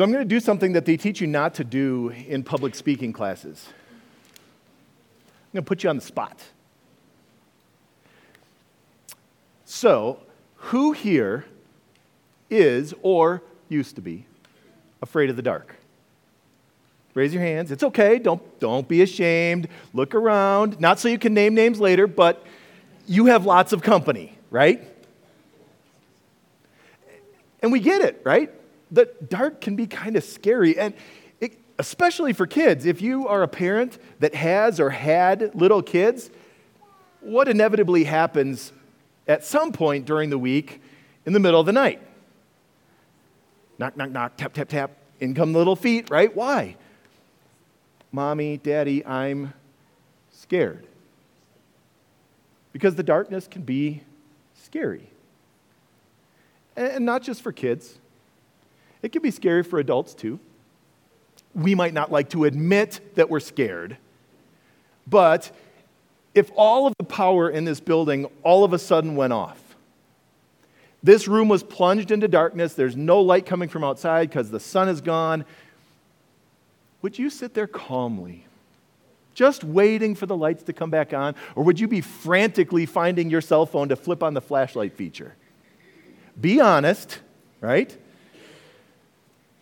So I'm going to do something that they teach you not to do in public speaking classes. I'm going to put you on the spot. So, who here is or used to be afraid of the dark? Raise your hands. It's okay. Don't, don't be ashamed. Look around. Not so you can name names later, but you have lots of company, right? And we get it, right? The dark can be kind of scary. And it, especially for kids, if you are a parent that has or had little kids, what inevitably happens at some point during the week in the middle of the night? Knock, knock, knock, tap, tap, tap. In come the little feet, right? Why? Mommy, Daddy, I'm scared. Because the darkness can be scary. And not just for kids, it can be scary for adults too. We might not like to admit that we're scared, but if all of the power in this building all of a sudden went off, this room was plunged into darkness, there's no light coming from outside because the sun is gone, would you sit there calmly, just waiting for the lights to come back on? Or would you be frantically finding your cell phone to flip on the flashlight feature? Be honest, right?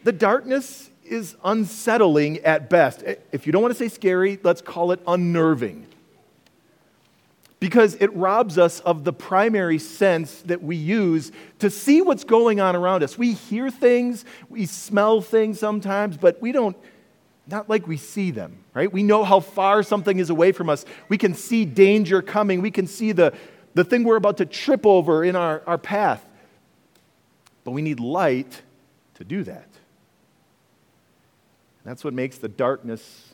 The darkness is unsettling at best. If you don't want to say scary, let's call it unnerving. Because it robs us of the primary sense that we use to see what's going on around us. We hear things, we smell things sometimes, but we don't not like we see them, right? We know how far something is away from us. We can see danger coming. We can see the, the thing we're about to trip over in our, our path. But we need light to do that. That's what makes the darkness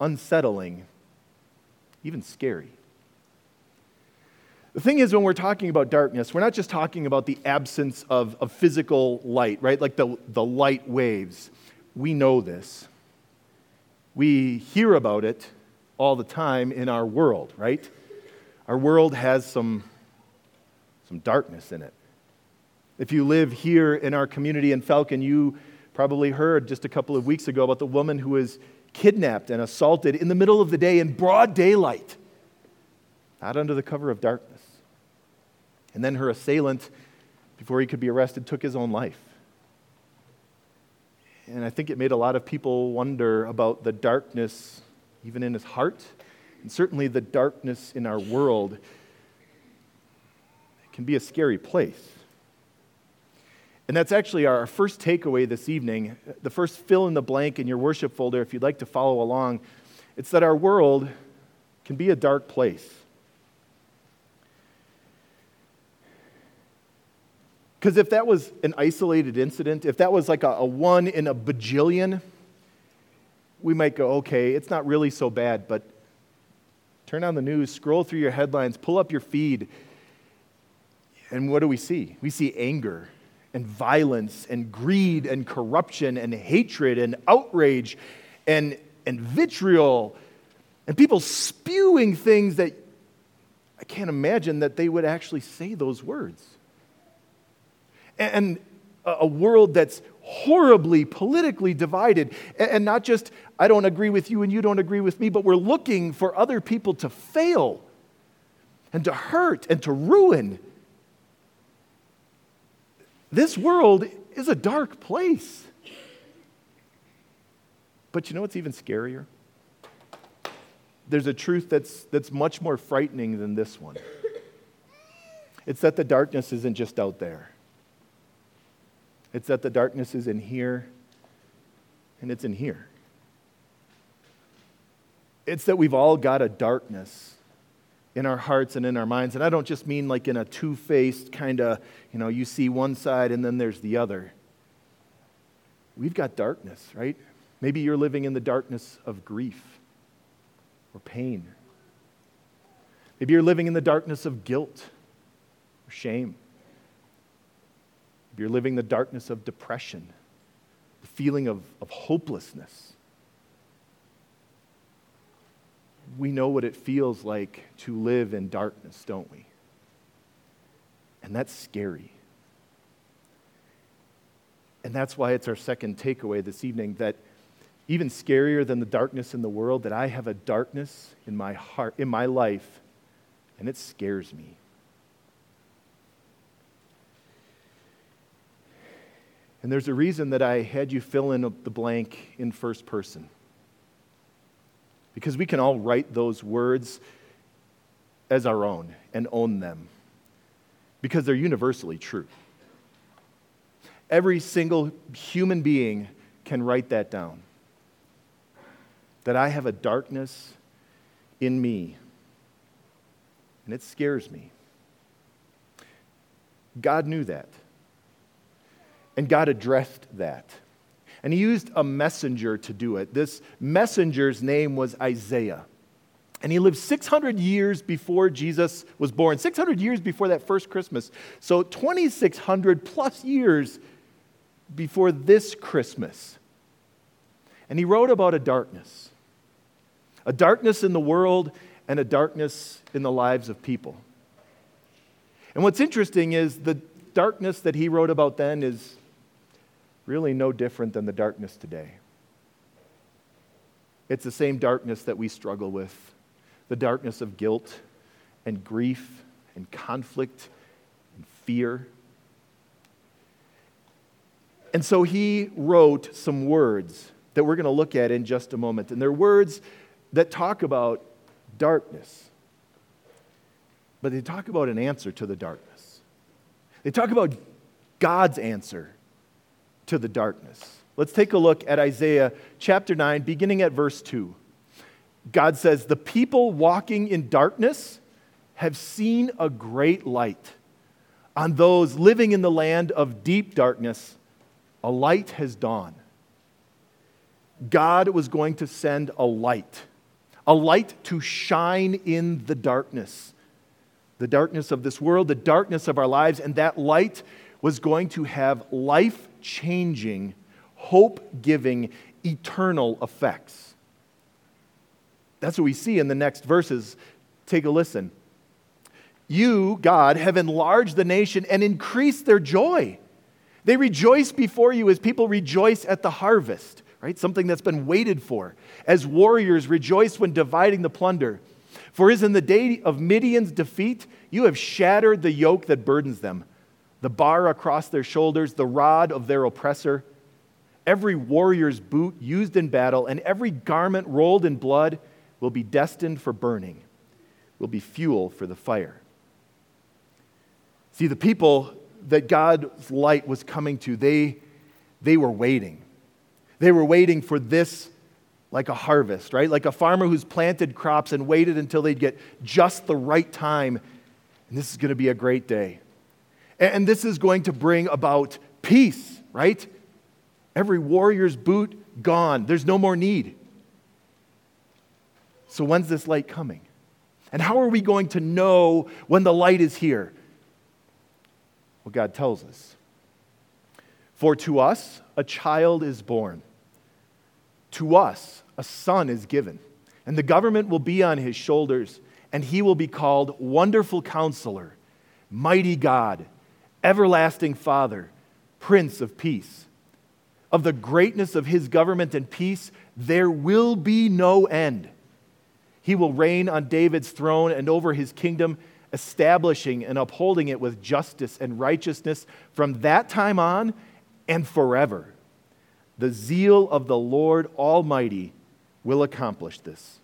unsettling, even scary. The thing is, when we're talking about darkness, we're not just talking about the absence of, of physical light, right? Like the, the light waves. We know this. We hear about it all the time in our world, right? Our world has some, some darkness in it. If you live here in our community in Falcon, you probably heard just a couple of weeks ago about the woman who was kidnapped and assaulted in the middle of the day in broad daylight, not under the cover of darkness. And then her assailant, before he could be arrested, took his own life. And I think it made a lot of people wonder about the darkness, even in his heart, and certainly the darkness in our world. It can be a scary place. And that's actually our first takeaway this evening. The first fill in the blank in your worship folder, if you'd like to follow along. It's that our world can be a dark place. Because if that was an isolated incident, if that was like a, a, one in a bajillion, we might go, okay, it's not really so bad, but turn on the news, scroll through your headlines, pull up your feed, and what do we see? We see anger and violence and greed and corruption and hatred and outrage and, and vitriol and people spewing things that I can't imagine that they would actually say those words and a world that's horribly politically divided. And not just, I don't agree with you and you don't agree with me, but we're looking for other people to fail and to hurt and to ruin. This world is a dark place. But you know what's even scarier? There's a truth that's, that's much more frightening than this one. It's that the darkness isn't just out there. It's that the darkness is in here and it's in here. It's that we've all got a darkness in our hearts and in our minds. And I don't just mean like in a two faced kind of, you know, you see one side and then there's the other. We've got darkness, right? Maybe you're living in the darkness of grief or pain. Maybe you're living in the darkness of guilt or shame Maybe you're living the darkness of depression, the feeling of, of hopelessness. We know what it feels like to live in darkness, don't we? And that's scary. And that's why it's our second takeaway this evening that even scarier than the darkness in the world, that I have a darkness in my heart, in my life, and it scares me. And there's a reason that I had you fill in the blank in first person. Because we can all write those words as our own and own them. Because they're universally true. Every single human being can write that down. That I have a darkness in me, and it scares me. God knew that. And God addressed that. And he used a messenger to do it. This messenger's name was Isaiah. And he lived 600 years before Jesus was born, 600 years before that first Christmas. So 2,600 plus years before this Christmas. And he wrote about a darkness a darkness in the world and a darkness in the lives of people. And what's interesting is the darkness that he wrote about then is really no different than the darkness today. It's the same darkness that we struggle with the darkness of guilt and grief and conflict and fear. And so he wrote some words that we're going to look at in just a moment. And they're words that talk about darkness, but they talk about an answer to the darkness. They talk about God's answer to the darkness. Let's take a look at Isaiah chapter 9, beginning at verse 2. God says, The people walking in darkness have seen a great light. On those living in the land of deep darkness, a light has dawned. God was going to send a light, a light to shine in the darkness, the darkness of this world, the darkness of our lives, and that light was going to have life changing, hope giving, eternal effects. That's what we see in the next verses. Take a listen. You, God, have enlarged the nation and increased their joy. They rejoice before you as people rejoice at the harvest, right? Something that's been waited for. As warriors rejoice when dividing the plunder. For as in the day of Midian's defeat, you have shattered the yoke that burdens them, the bar across their shoulders, the rod of their oppressor. Every warrior's boot used in battle and every garment rolled in blood will be destined for burning, will be fuel for the fire. See, the people that God's light was coming to, they, they were waiting. They were waiting for this like a harvest, right? Like a farmer who's planted crops and waited until they'd get just the right time. And this is going to be a great day. And this is going to bring about peace, right? Every warrior's boot gone. There's no more need. So, when's this light coming? And how are we going to know when the light is here? Well, God tells us. For to us a child is born, to us a son is given, and the government will be on his shoulders, and he will be called Wonderful Counselor, Mighty God, Everlasting Father, Prince of Peace. Of the greatness of his government and peace, there will be no end he will reign on David's throne and over his kingdom, establishing and upholding it with justice and righteousness from that time on and forever. The zeal of the Lord Almighty will accomplish this.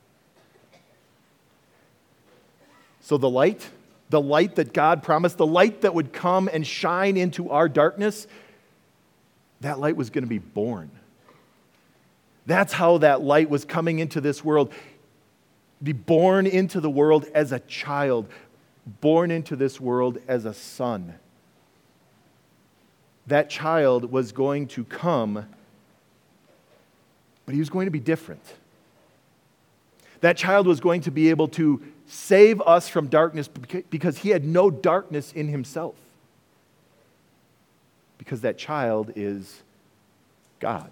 So, the light, the light that God promised, the light that would come and shine into our darkness, that light was going to be born. That's how that light was coming into this world be born into the world as a child, born into this world as a son. That child was going to come, but he was going to be different. That child was going to be able to save us from darkness because he had no darkness in himself. Because that child is God.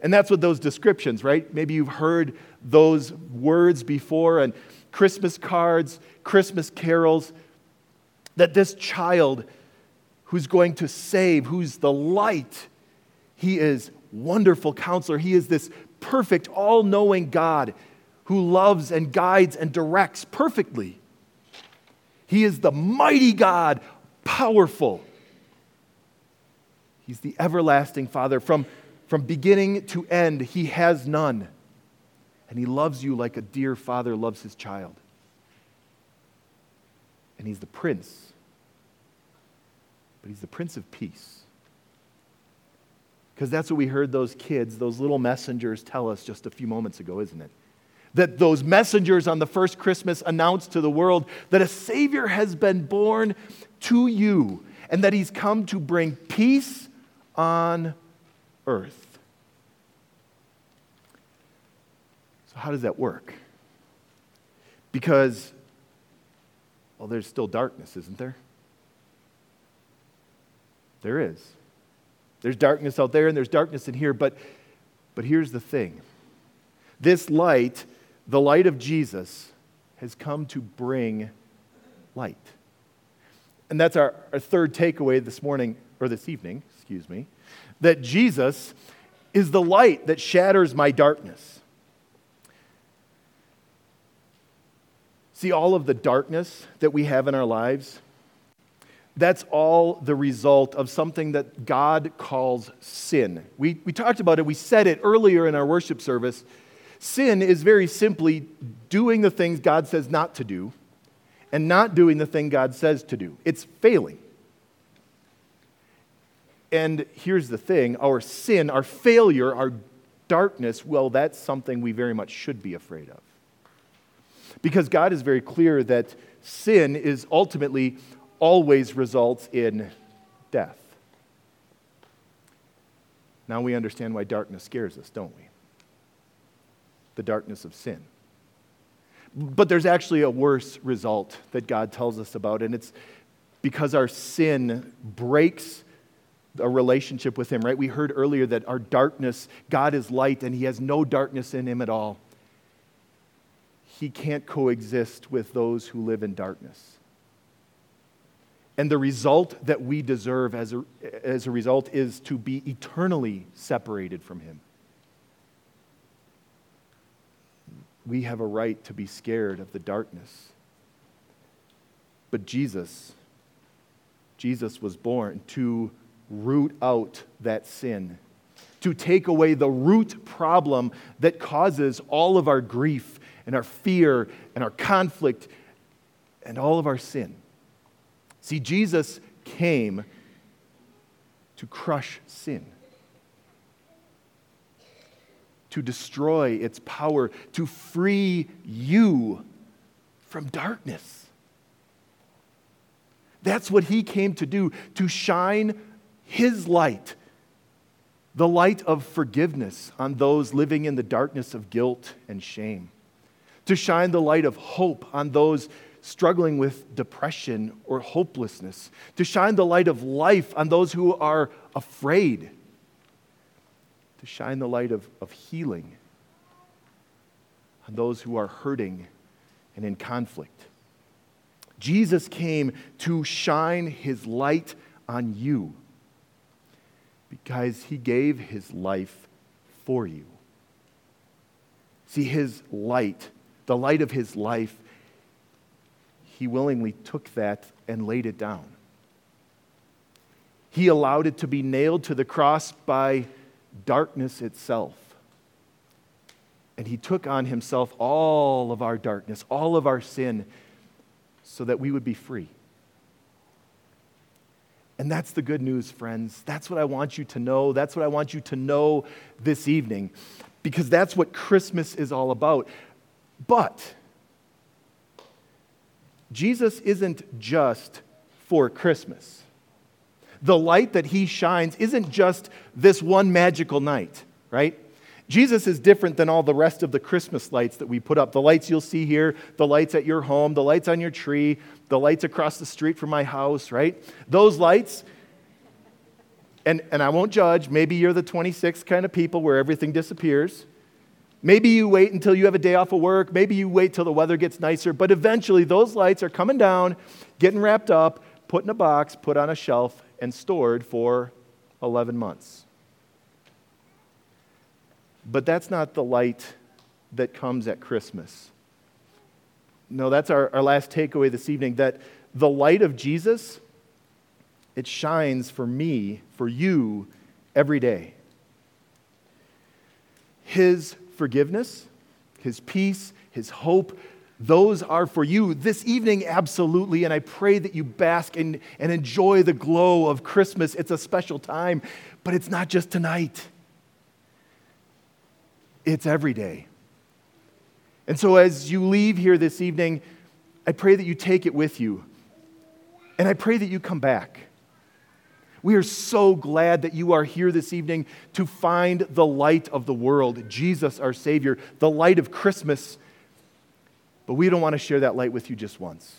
And that's what those descriptions, right? Maybe you've heard those words before and Christmas cards, Christmas carols, that this child who's going to save, who's the light. He is wonderful counselor. He is this perfect, all knowing God who loves and guides and directs perfectly. He is the mighty God, powerful. He's the everlasting Father. From, from beginning to end, He has none. And He loves you like a dear father loves his child. And He's the Prince. But He's the Prince of Peace. Because that's what we heard those kids, those little messengers, tell us just a few moments ago, isn't it? That those messengers on the first Christmas announced to the world that a Savior has been born to you and that He's come to bring peace on earth. So, how does that work? Because, well, there's still darkness, isn't there? There is. There's darkness out there and there's darkness in here, but, but here's the thing this light, the light of Jesus, has come to bring light. And that's our, our third takeaway this morning, or this evening, excuse me, that Jesus is the light that shatters my darkness. See, all of the darkness that we have in our lives, that's all the result of something that God calls sin. We, we talked about it, we said it earlier in our worship service. Sin is very simply doing the things God says not to do and not doing the thing God says to do. It's failing. And here's the thing our sin, our failure, our darkness, well, that's something we very much should be afraid of. Because God is very clear that sin is ultimately always results in death. Now we understand why darkness scares us, don't we? The darkness of sin. But there's actually a worse result that God tells us about, and it's because our sin breaks a relationship with Him, right? We heard earlier that our darkness, God is light, and He has no darkness in Him at all. He can't coexist with those who live in darkness. And the result that we deserve as a, as a result is to be eternally separated from Him. We have a right to be scared of the darkness. But Jesus, Jesus was born to root out that sin, to take away the root problem that causes all of our grief and our fear and our conflict and all of our sin. See, Jesus came to crush sin, to destroy its power, to free you from darkness. That's what he came to do, to shine his light, the light of forgiveness on those living in the darkness of guilt and shame, to shine the light of hope on those struggling with depression or hopelessness, to shine the light of life on those who are afraid, to shine the light of, of healing on those who are hurting and in conflict. Jesus came to shine his light on you because he gave his life for you. See, his light, the light of his life, he willingly took that and laid it down. He allowed it to be nailed to the cross by darkness itself. And he took on himself all of our darkness, all of our sin, so that we would be free. And that's the good news, friends. That's what I want you to know. That's what I want you to know this evening, because that's what Christmas is all about. But Jesus isn't just for Christmas. The light that he shines isn't just this one magical night, right? Jesus is different than all the rest of the Christmas lights that we put up. The lights you'll see here, the lights at your home, the lights on your tree, the lights across the street from my house, right? Those lights, and, and I won't judge, maybe you're the 26 kind of people where everything disappears. Maybe you wait until you have a day off of work. Maybe you wait till the weather gets nicer. But eventually, those lights are coming down, getting wrapped up, put in a box, put on a shelf, and stored for 11 months. But that's not the light that comes at Christmas. No, that's our, our last takeaway this evening that the light of Jesus, it shines for me, for you, every day. His forgiveness, His peace, His hope, those are for you this evening, absolutely. And I pray that you bask and, and enjoy the glow of Christmas. It's a special time, but it's not just tonight, it's every day. And so, as you leave here this evening, I pray that you take it with you. And I pray that you come back. We are so glad that you are here this evening to find the light of the world, Jesus, our Savior, the light of Christmas. But we don't want to share that light with you just once.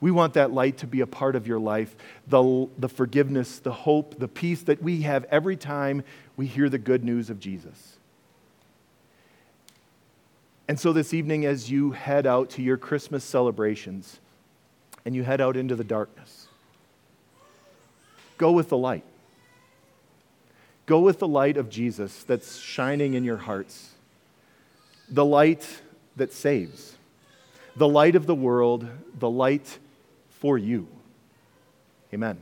We want that light to be a part of your life, the, the forgiveness, the hope, the peace that we have every time we hear the good news of Jesus. And so, this evening, as you head out to your Christmas celebrations and you head out into the darkness, Go with the light. Go with the light of Jesus that's shining in your hearts. The light that saves. The light of the world, the light for you. Amen.